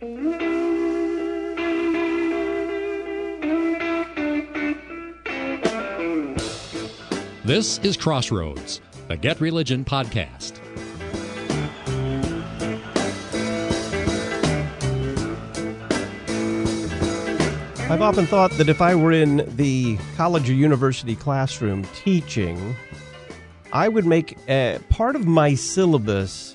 This is Crossroads, the Get Religion podcast. I've often thought that if I were in the college or university classroom teaching, I would make a, part of my syllabus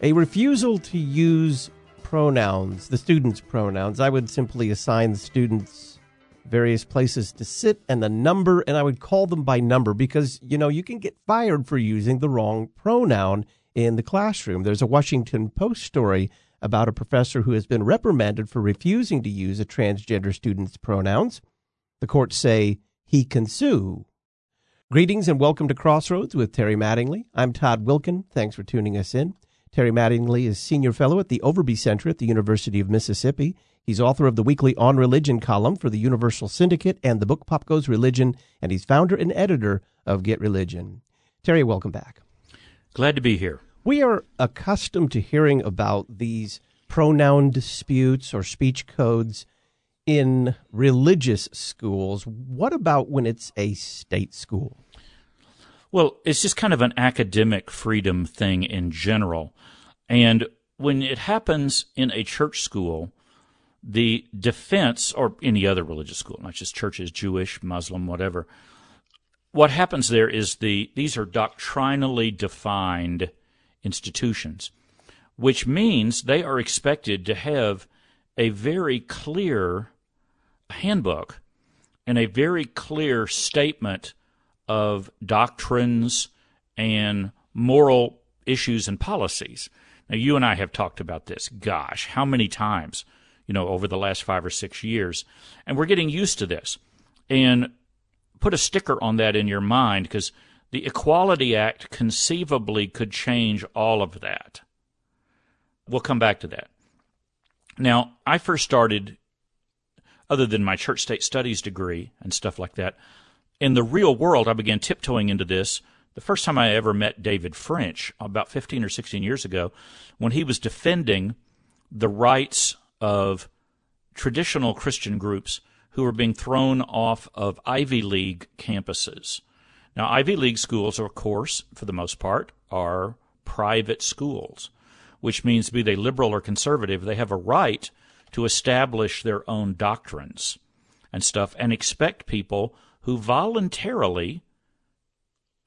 a refusal to use pronouns, the students' pronouns. I would simply assign the students various places to sit and the number, and I would call them by number because, you know, you can get fired for using the wrong pronoun in the classroom. There's a Washington Post story about a professor who has been reprimanded for refusing to use a transgender student's pronouns. The courts say he can sue. Greetings and welcome to Crossroads with Terry Mattingly. I'm Todd Wilken. Thanks for tuning us in. Terry Mattingly is Senior Fellow at the Overby Center at the University of Mississippi. He's author of the weekly On Religion column for the Universal Syndicate and the book Pop Goes Religion, and he's founder and editor of Get Religion. Terry, welcome back. Glad to be here. We are accustomed to hearing about these pronoun disputes or speech codes in religious schools. What about when it's a state school? Well, it's just kind of an academic freedom thing in general. And when it happens in a church school, the defense, or any other religious school, not just churches, Jewish, Muslim, whatever, what happens there is the these are doctrinally defined institutions, which means they are expected to have a very clear handbook and a very clear statement of doctrines and moral issues and policies. Now, you and I have talked about this, gosh, how many times, you know, over the last five or six years. And we're getting used to this. And put a sticker on that in your mind because the Equality Act conceivably could change all of that. We'll come back to that. Now, I first started, other than my church state studies degree and stuff like that, in the real world, I began tiptoeing into this the first time I ever met David French, about 15 or 16 years ago, when he was defending the rights of traditional Christian groups who were being thrown off of Ivy League campuses. Now, Ivy League schools, of course, for the most part, are private schools, which means be they liberal or conservative, they have a right to establish their own doctrines and stuff and expect people who voluntarily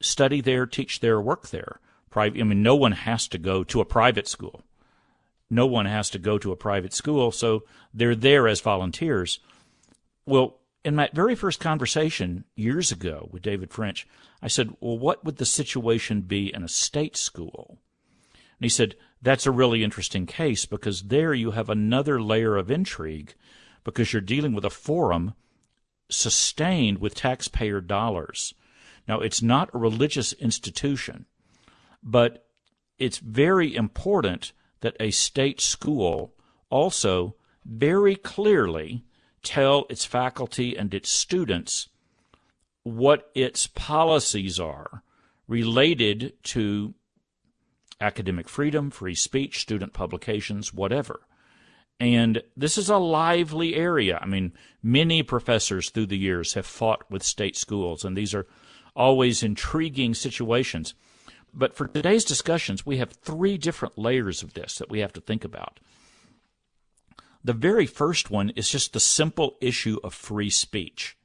study there, teach there, work there. I mean, no one has to go to a private school. No one has to go to a private school, so they're there as volunteers. Well, in my very first conversation years ago with David French, I said, Well, what would the situation be in a state school? And he said, That's a really interesting case because there you have another layer of intrigue because you're dealing with a forum sustained with taxpayer dollars. Now, it's not a religious institution, but it's very important that a state school also very clearly tell its faculty and its students what its policies are related to academic freedom, free speech, student publications, whatever. And this is a lively area. I mean, many professors through the years have fought with state schools, and these are always intriguing situations. But for today's discussions, we have three different layers of this that we have to think about. The very first one is just the simple issue of free speech.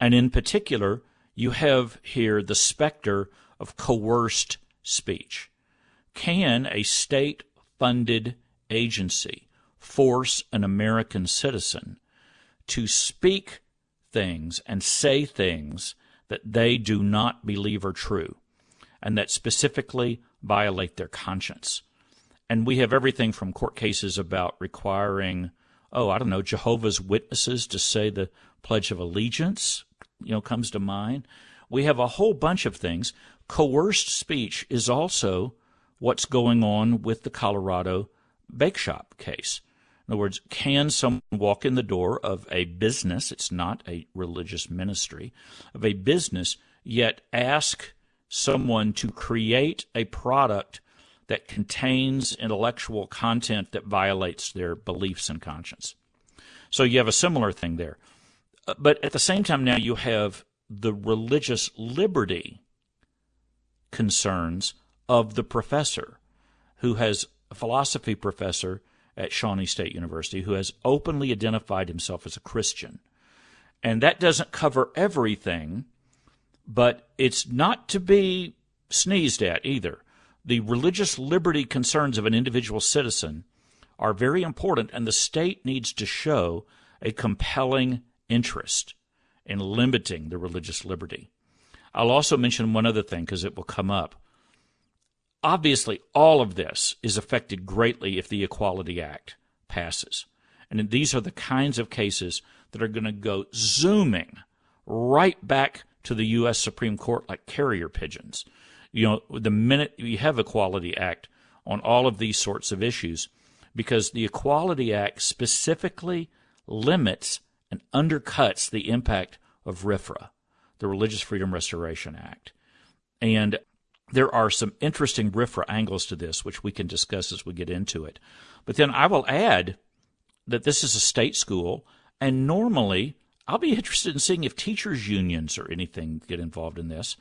And in particular, you have here the specter of coerced speech. Can a state funded agency force an American citizen to speak things and say things that they do not believe are true and that specifically violate their conscience. And we have everything from court cases about requiring, oh, I don't know, Jehovah's Witnesses to say the Pledge of Allegiance, you know, comes to mind. We have a whole bunch of things. Coerced speech is also what's going on with the Colorado bake shop case. In other words, can someone walk in the door of a business, it's not a religious ministry, of a business, yet ask someone to create a product that contains intellectual content that violates their beliefs and conscience. So you have a similar thing there. Uh, but at the same time, now you have the religious liberty concerns of the professor who has a philosophy professor at Shawnee State University who has openly identified himself as a Christian. And that doesn't cover everything, but it's not to be sneezed at either. The religious liberty concerns of an individual citizen are very important, and the state needs to show a compelling interest in limiting the religious liberty. I'll also mention one other thing because it will come up. Obviously, all of this is affected greatly if the Equality Act passes. And these are the kinds of cases that are going to go zooming right back to the U.S. Supreme Court like carrier pigeons. You know, the minute you have Equality Act on all of these sorts of issues, because the Equality Act specifically limits and undercuts the impact of RFRA, the Religious Freedom Restoration Act. And there are some interesting RFRA angles to this, which we can discuss as we get into it. But then I will add that this is a state school, and normally I'll be interested in seeing if teachers' unions or anything get involved in this,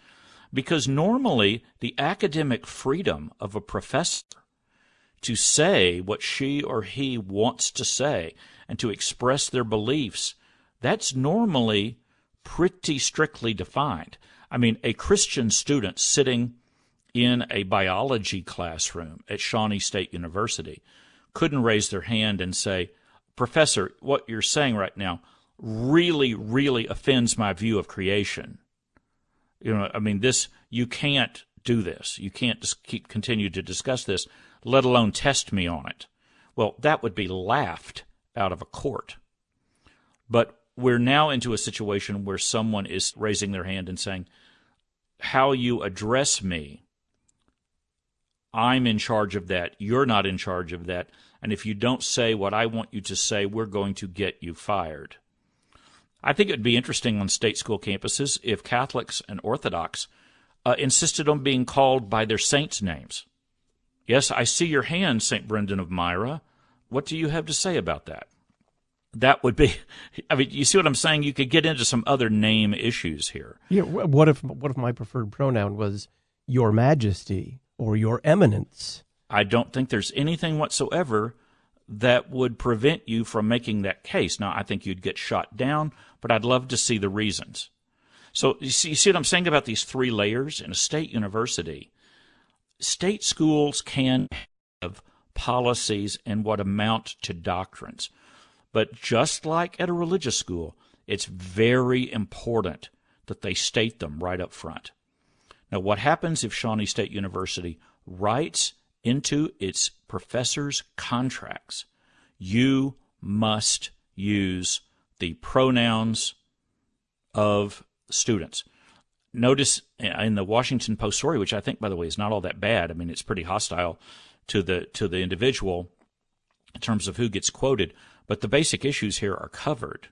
because normally the academic freedom of a professor to say what she or he wants to say and to express their beliefs, that's normally pretty strictly defined. I mean, a Christian student sitting in a biology classroom at Shawnee State University couldn't raise their hand and say, Professor, what you're saying right now really, really offends my view of creation. You know, I mean, this, you can't do this. You can't just keep continue to discuss this, let alone test me on it. Well, that would be laughed out of a court. But we're now into a situation where someone is raising their hand and saying, How you address me I'm in charge of that. You're not in charge of that. And if you don't say what I want you to say, we're going to get you fired. I think it would be interesting on state school campuses if Catholics and Orthodox uh, insisted on being called by their saints' names. Yes, I see your hand, St. Brendan of Myra. What do you have to say about that? That would be, I mean, you see what I'm saying? You could get into some other name issues here. Yeah. What if, what if my preferred pronoun was Your Majesty? Or your eminence. I don't think there's anything whatsoever that would prevent you from making that case. Now, I think you'd get shot down, but I'd love to see the reasons. So, you see, you see what I'm saying about these three layers in a state university? State schools can have policies and what amount to doctrines. But just like at a religious school, it's very important that they state them right up front. Now, what happens if Shawnee State University writes into its professors' contracts, you must use the pronouns of students? Notice in the Washington Post story, which I think, by the way, is not all that bad. I mean, it's pretty hostile to the to the individual in terms of who gets quoted, but the basic issues here are covered.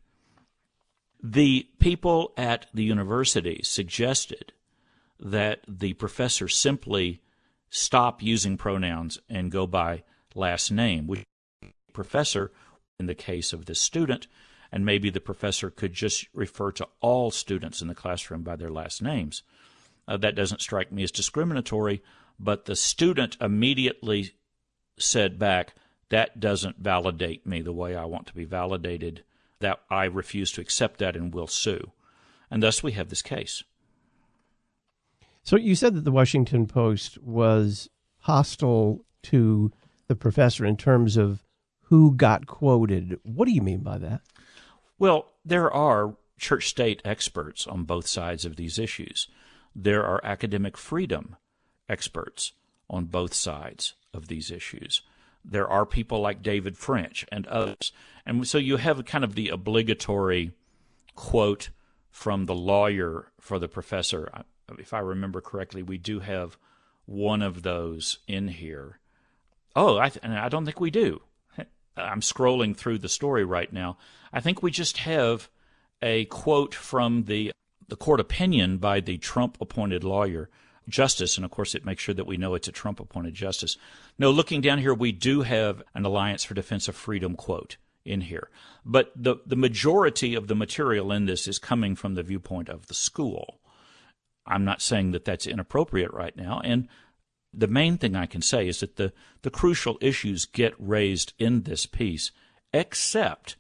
The people at the university suggested that the professor simply stop using pronouns and go by last name, which professor in the case of this student, and maybe the professor could just refer to all students in the classroom by their last names. Uh, that doesn't strike me as discriminatory, but the student immediately said back, that doesn't validate me the way I want to be validated, that I refuse to accept that and will sue. And thus we have this case. So you said that the Washington Post was hostile to the professor in terms of who got quoted. What do you mean by that? Well, there are church state experts on both sides of these issues. There are academic freedom experts on both sides of these issues. There are people like David French and others. And so you have kind of the obligatory quote from the lawyer for the professor if I remember correctly, we do have one of those in here. Oh, I, th- I don't think we do. I'm scrolling through the story right now. I think we just have a quote from the the court opinion by the Trump appointed lawyer justice, and of course it makes sure that we know it's a Trump appointed justice. No, looking down here, we do have an Alliance for Defense of Freedom quote in here. But the, the majority of the material in this is coming from the viewpoint of the school. I'm not saying that that's inappropriate right now. And the main thing I can say is that the, the crucial issues get raised in this piece, except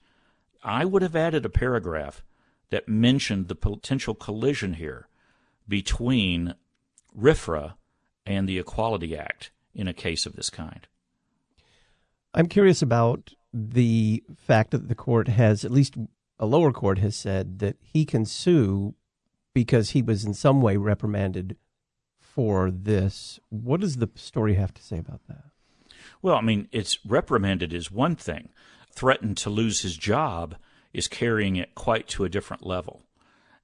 I would have added a paragraph that mentioned the potential collision here between RFRA and the Equality Act in a case of this kind. I'm curious about the fact that the court has, at least a lower court has said, that he can sue because he was in some way reprimanded for this. What does the story have to say about that? Well, I mean, it's reprimanded is one thing. Threatened to lose his job is carrying it quite to a different level.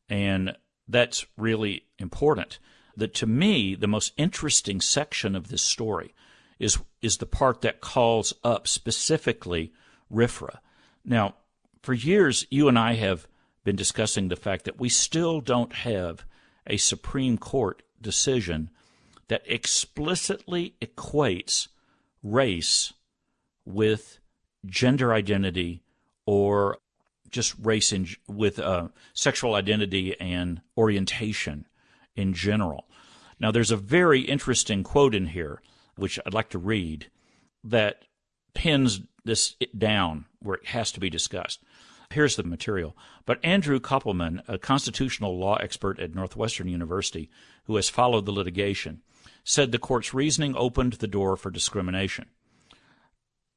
And that's really important. That to me, the most interesting section of this story is is the part that calls up specifically RFRA. Now, for years, you and I have been discussing the fact that we still don't have a Supreme Court decision that explicitly equates race with gender identity or just race in, with uh, sexual identity and orientation in general. Now, there's a very interesting quote in here, which I'd like to read, that pins this down where it has to be discussed. Here's the material. But Andrew Koppelman, a constitutional law expert at Northwestern University who has followed the litigation, said the court's reasoning opened the door for discrimination.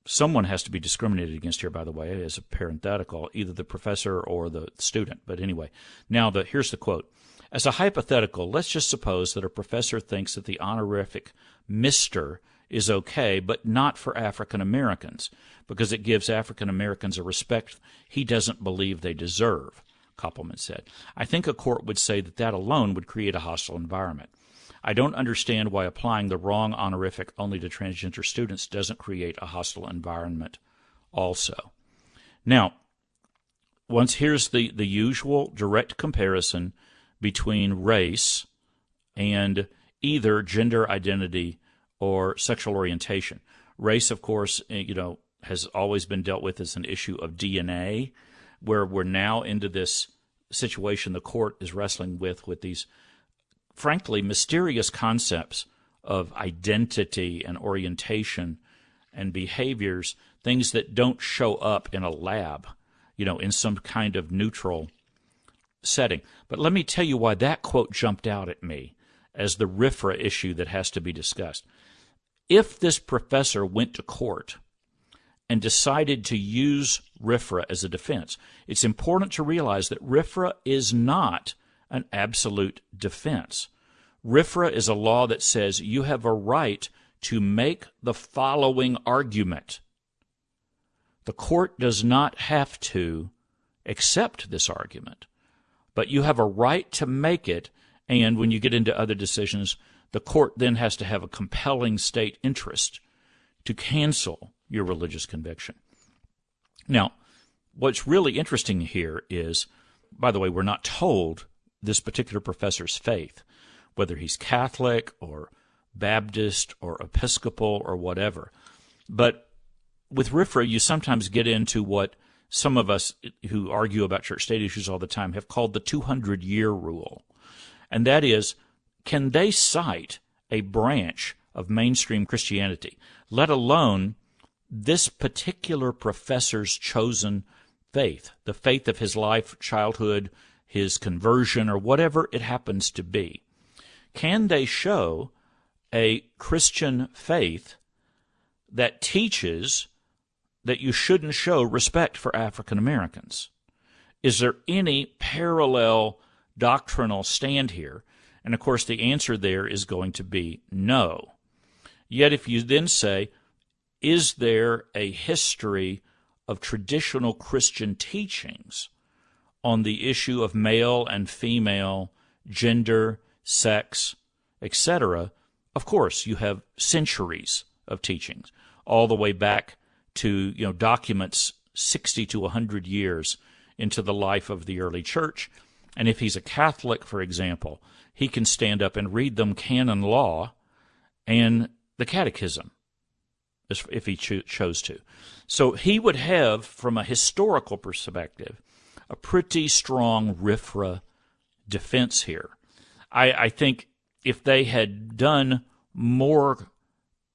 Someone has to be discriminated against here, by the way, as a parenthetical, either the professor or the student. But anyway, now the, here's the quote. As a hypothetical, let's just suppose that a professor thinks that the honorific Mr is okay, but not for African Americans, because it gives African Americans a respect he doesn't believe they deserve, Koppelman said. I think a court would say that that alone would create a hostile environment. I don't understand why applying the wrong honorific only to transgender students doesn't create a hostile environment also. Now, once here's the, the usual direct comparison between race and either gender identity or sexual orientation. Race, of course, eh, you know, has always been dealt with as an issue of DNA, where we're now into this situation the court is wrestling with with these frankly mysterious concepts of identity and orientation and behaviors, things that don't show up in a lab, you know, in some kind of neutral setting. But let me tell you why that quote jumped out at me as the RFRA issue that has to be discussed if this professor went to court and decided to use RFRA as a defense, it's important to realize that RFRA is not an absolute defense. RFRA is a law that says you have a right to make the following argument. The court does not have to accept this argument, but you have a right to make it, and when you get into other decisions, the court then has to have a compelling state interest to cancel your religious conviction. Now, what's really interesting here is, by the way, we're not told this particular professor's faith, whether he's Catholic or Baptist or Episcopal or whatever. But with RFRA, you sometimes get into what some of us who argue about church state issues all the time have called the 200 year rule. And that is can they cite a branch of mainstream Christianity, let alone this particular professor's chosen faith, the faith of his life, childhood, his conversion, or whatever it happens to be? Can they show a Christian faith that teaches that you shouldn't show respect for African Americans? Is there any parallel doctrinal stand here and of course, the answer there is going to be no. Yet, if you then say, is there a history of traditional Christian teachings on the issue of male and female, gender, sex, etc.? Of course, you have centuries of teachings, all the way back to you know documents 60 to 100 years into the life of the early church And if he's a Catholic, for example, he can stand up and read them canon law and the catechism if he cho- chose to. So he would have, from a historical perspective, a pretty strong RFRA defense here. I, I think if they had done more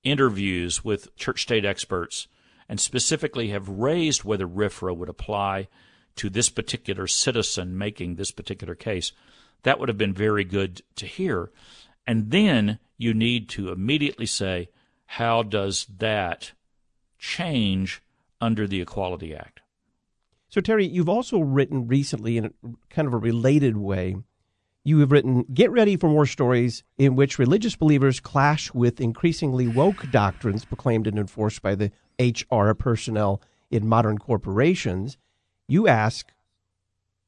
interviews with church state experts and specifically have raised whether RFRA would apply to this particular citizen making this particular case, that would have been very good to hear. And then you need to immediately say, how does that change under the Equality Act? So, Terry, you've also written recently in kind of a related way. You have written, Get ready for more stories in which religious believers clash with increasingly woke doctrines proclaimed and enforced by the HR personnel in modern corporations. You ask,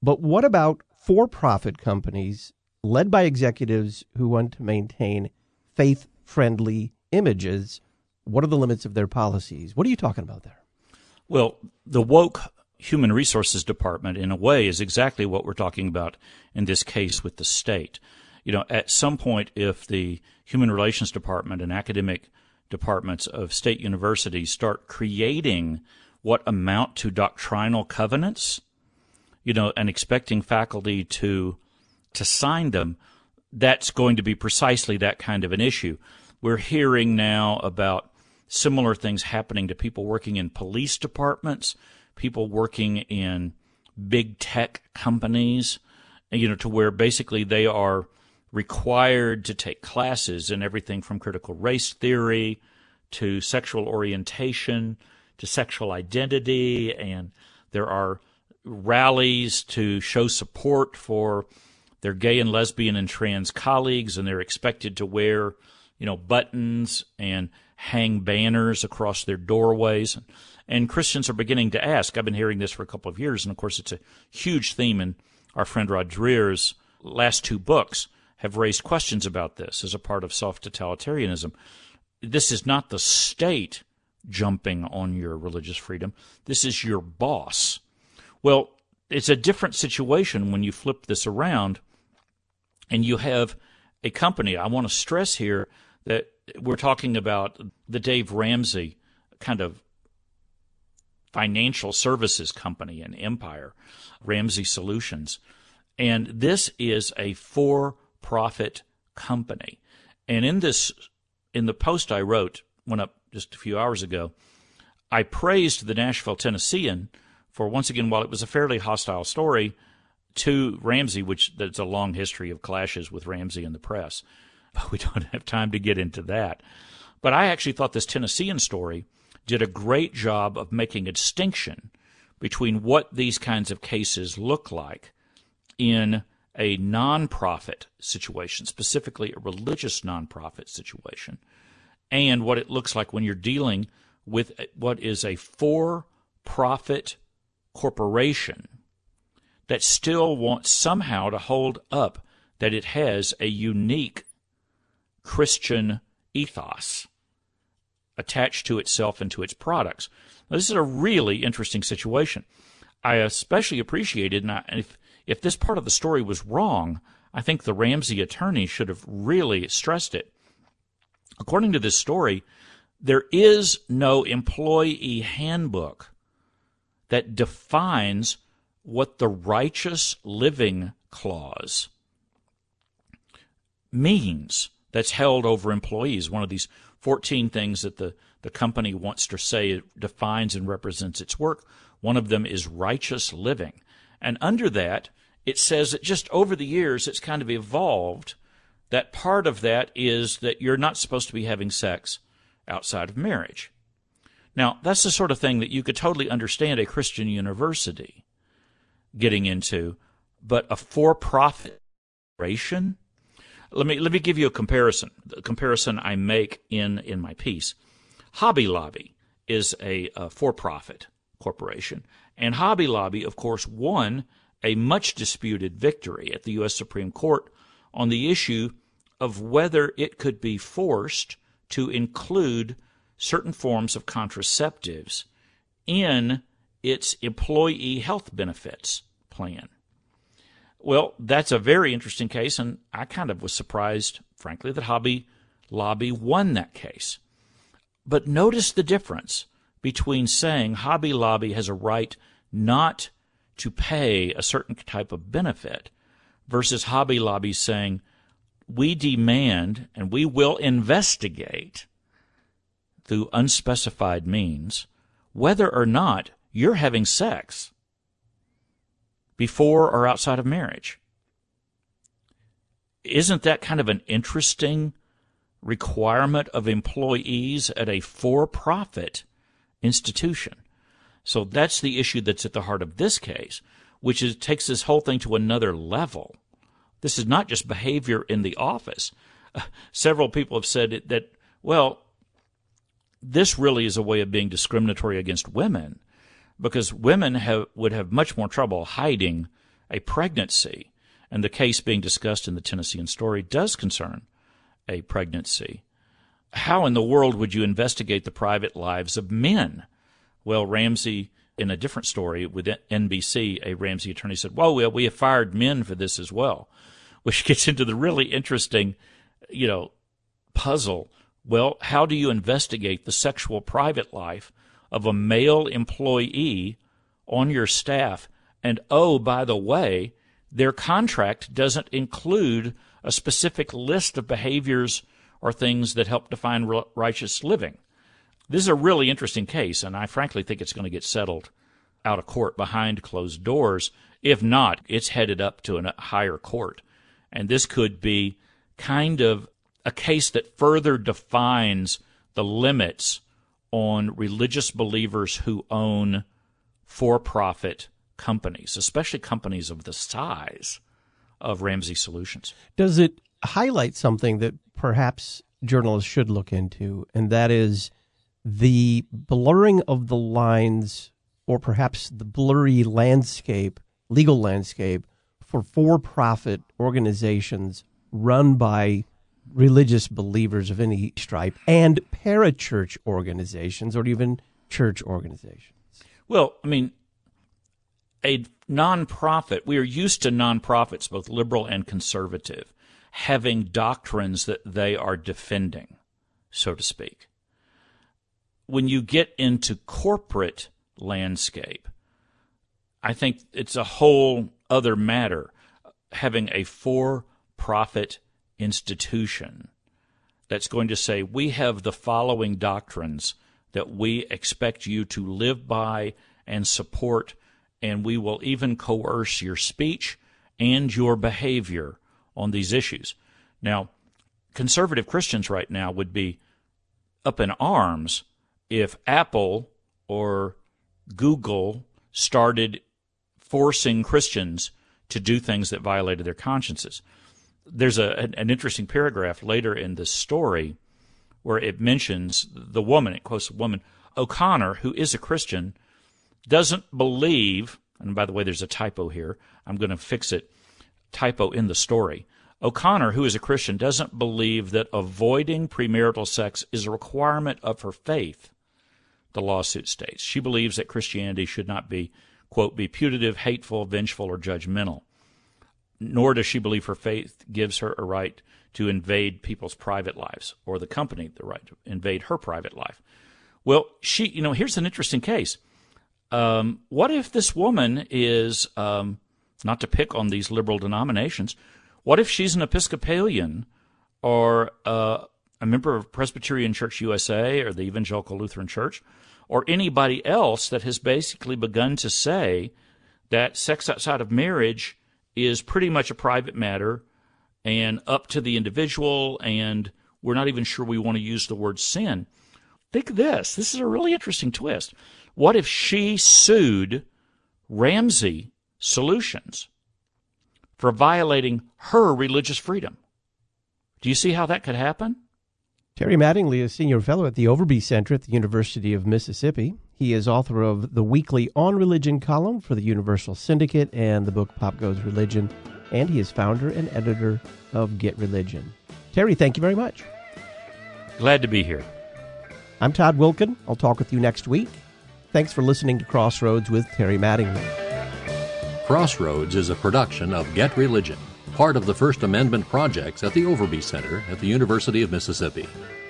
but what about for profit companies led by executives who want to maintain faith friendly images? What are the limits of their policies? What are you talking about there? Well, the woke human resources department, in a way, is exactly what we're talking about in this case with the state. You know, at some point, if the human relations department and academic departments of state universities start creating what amount to doctrinal covenants, you know, and expecting faculty to to sign them, that's going to be precisely that kind of an issue. We're hearing now about similar things happening to people working in police departments, people working in big tech companies, you know, to where basically they are required to take classes in everything from critical race theory to sexual orientation to sexual identity and there are rallies to show support for their gay and lesbian and trans colleagues and they're expected to wear you know buttons and hang banners across their doorways and Christians are beginning to ask I've been hearing this for a couple of years and of course it's a huge theme in our friend Rod Dreher's last two books have raised questions about this as a part of soft totalitarianism this is not the state jumping on your religious freedom. This is your boss. Well, it's a different situation when you flip this around and you have a company. I want to stress here that we're talking about the Dave Ramsey kind of financial services company and empire, Ramsey Solutions. And this is a for profit company. And in this, in the post I wrote, went up just a few hours ago, I praised the Nashville Tennessean for once again, while it was a fairly hostile story to Ramsey, which that's a long history of clashes with Ramsey and the press, but we don't have time to get into that. But I actually thought this Tennessean story did a great job of making a distinction between what these kinds of cases look like in a nonprofit situation, specifically a religious nonprofit situation, and what it looks like when you're dealing with what is a for profit corporation that still wants somehow to hold up that it has a unique Christian ethos attached to itself and to its products. Now, this is a really interesting situation. I especially appreciated, and I, if if this part of the story was wrong, I think the Ramsey attorney should have really stressed it. According to this story, there is no employee handbook that defines what the righteous living clause means that's held over employees. One of these 14 things that the, the company wants to say it defines and represents its work. One of them is righteous living. And under that, it says that just over the years, it's kind of evolved that part of that is that you're not supposed to be having sex outside of marriage. Now, that's the sort of thing that you could totally understand a Christian university getting into, but a for-profit corporation. Let me let me give you a comparison. The comparison I make in in my piece. Hobby Lobby is a, a for-profit corporation, and Hobby Lobby, of course, won a much disputed victory at the U.S. Supreme Court on the issue of whether it could be forced to include certain forms of contraceptives in its employee health benefits plan. Well, that's a very interesting case, and I kind of was surprised, frankly, that Hobby Lobby won that case. But notice the difference between saying Hobby Lobby has a right not to pay a certain type of benefit versus Hobby Lobby saying we demand and we will investigate through unspecified means whether or not you're having sex before or outside of marriage. Isn't that kind of an interesting requirement of employees at a for profit institution? So that's the issue that's at the heart of this case, which is takes this whole thing to another level. This is not just behavior in the office. Uh, several people have said that, well, this really is a way of being discriminatory against women because women have, would have much more trouble hiding a pregnancy. And the case being discussed in the Tennessean story does concern a pregnancy. How in the world would you investigate the private lives of men? Well, Ramsey, in a different story with NBC, a Ramsey attorney said, well, we have fired men for this as well, which gets into the really interesting, you know, puzzle. Well, how do you investigate the sexual private life of a male employee on your staff? And oh, by the way, their contract doesn't include a specific list of behaviors or things that help define righteous living. This is a really interesting case, and I frankly think it's going to get settled out of court behind closed doors. If not, it's headed up to a higher court. And this could be kind of a case that further defines the limits on religious believers who own for profit companies, especially companies of the size of Ramsey Solutions. Does it highlight something that perhaps journalists should look into, and that is the blurring of the lines, or perhaps the blurry landscape, legal landscape, for for profit organizations run by religious believers of any stripe and parachurch organizations or even church organizations? Well, I mean, a nonprofit, we are used to nonprofits, both liberal and conservative, having doctrines that they are defending, so to speak when you get into corporate landscape, I think it's a whole other matter having a for profit institution that's going to say, we have the following doctrines that we expect you to live by and support, and we will even coerce your speech and your behavior on these issues. Now, conservative Christians right now would be up in arms if Apple or Google started forcing Christians to do things that violated their consciences. There's a, an, an interesting paragraph later in this story where it mentions the woman, it quotes a woman, O'Connor, who is a Christian, doesn't believe, and by the way, there's a typo here. I'm going to fix it. Typo in the story. O'Connor, who is a Christian, doesn't believe that avoiding premarital sex is a requirement of her faith the lawsuit states. She believes that Christianity should not be, quote, be putative, hateful, vengeful, or judgmental. Nor does she believe her faith gives her a right to invade people's private lives or the company the right to invade her private life. Well, she, you know, here's an interesting case. Um, what if this woman is, um, not to pick on these liberal denominations, what if she's an Episcopalian or uh, a member of Presbyterian Church USA or the Evangelical Lutheran Church, or anybody else that has basically begun to say that sex outside of marriage is pretty much a private matter and up to the individual, and we're not even sure we want to use the word sin. Think of this. This is a really interesting twist. What if she sued Ramsey Solutions for violating her religious freedom? Do you see how that could happen? Terry Mattingly is Senior Fellow at the Overby Center at the University of Mississippi. He is author of the weekly On Religion column for the Universal Syndicate and the book Pop Goes Religion, and he is founder and editor of Get Religion. Terry, thank you very much. Glad to be here. I'm Todd Wilken. I'll talk with you next week. Thanks for listening to Crossroads with Terry Mattingly. Crossroads is a production of Get Religion, part of the First Amendment projects at the Overby Center at the University of Mississippi.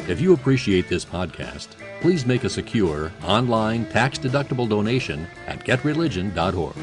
If you appreciate this podcast, please make a secure, online, tax deductible donation at getreligion.org.